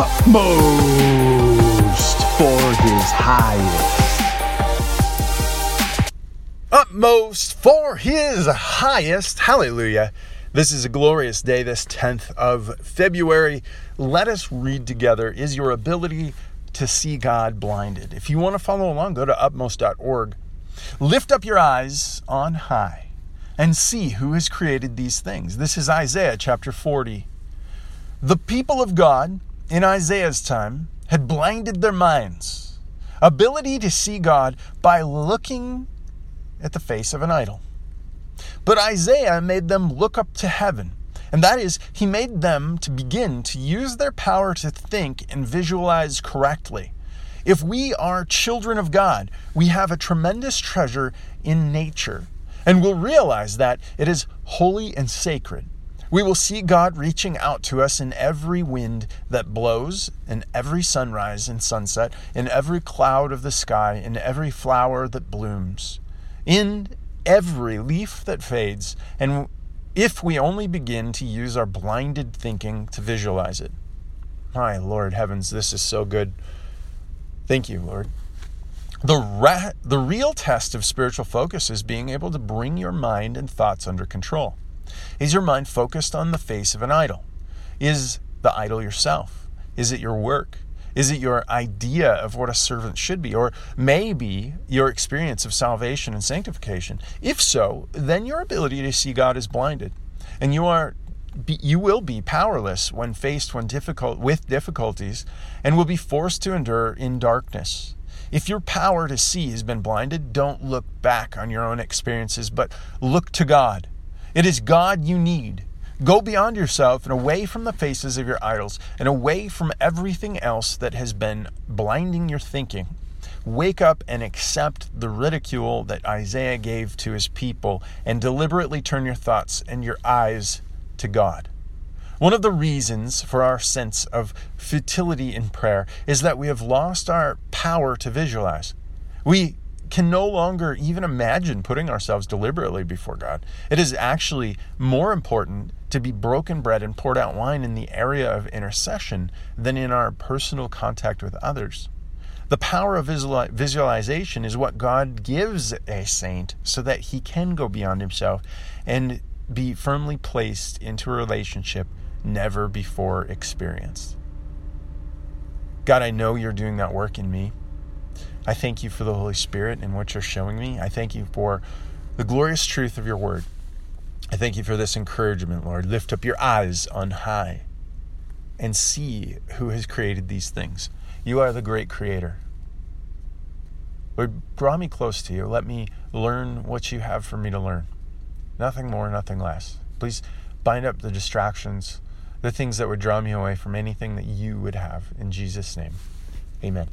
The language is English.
utmost for his highest. Utmost for his highest. Hallelujah. This is a glorious day, this 10th of February. Let us read together. Is your ability to see God blinded? If you want to follow along, go to utmost.org. Lift up your eyes on high and see who has created these things. This is Isaiah chapter 40. The people of God in Isaiah's time had blinded their minds, ability to see God by looking at the face of an idol. But Isaiah made them look up to heaven. And that is, he made them to begin to use their power to think and visualize correctly. If we are children of God, we have a tremendous treasure in nature. And we'll realize that it is holy and sacred. We will see God reaching out to us in every wind that blows, in every sunrise and sunset, in every cloud of the sky, in every flower that blooms, in every leaf that fades, and if we only begin to use our blinded thinking to visualize it. My Lord heavens, this is so good. Thank you, Lord. The, ra- the real test of spiritual focus is being able to bring your mind and thoughts under control. Is your mind focused on the face of an idol? Is the idol yourself? Is it your work? Is it your idea of what a servant should be? Or maybe your experience of salvation and sanctification? If so, then your ability to see God is blinded. And you are you will be powerless when faced when difficult with difficulties and will be forced to endure in darkness. If your power to see has been blinded, don't look back on your own experiences, but look to God it is God you need. Go beyond yourself and away from the faces of your idols and away from everything else that has been blinding your thinking. Wake up and accept the ridicule that Isaiah gave to his people and deliberately turn your thoughts and your eyes to God. One of the reasons for our sense of futility in prayer is that we have lost our power to visualize. We can no longer even imagine putting ourselves deliberately before God. It is actually more important to be broken bread and poured out wine in the area of intercession than in our personal contact with others. The power of visualization is what God gives a saint so that he can go beyond himself and be firmly placed into a relationship never before experienced. God, I know you're doing that work in me. I thank you for the Holy Spirit and what you're showing me. I thank you for the glorious truth of your word. I thank you for this encouragement, Lord. Lift up your eyes on high and see who has created these things. You are the great creator. Lord, draw me close to you. Let me learn what you have for me to learn. Nothing more, nothing less. Please bind up the distractions, the things that would draw me away from anything that you would have. In Jesus' name, amen.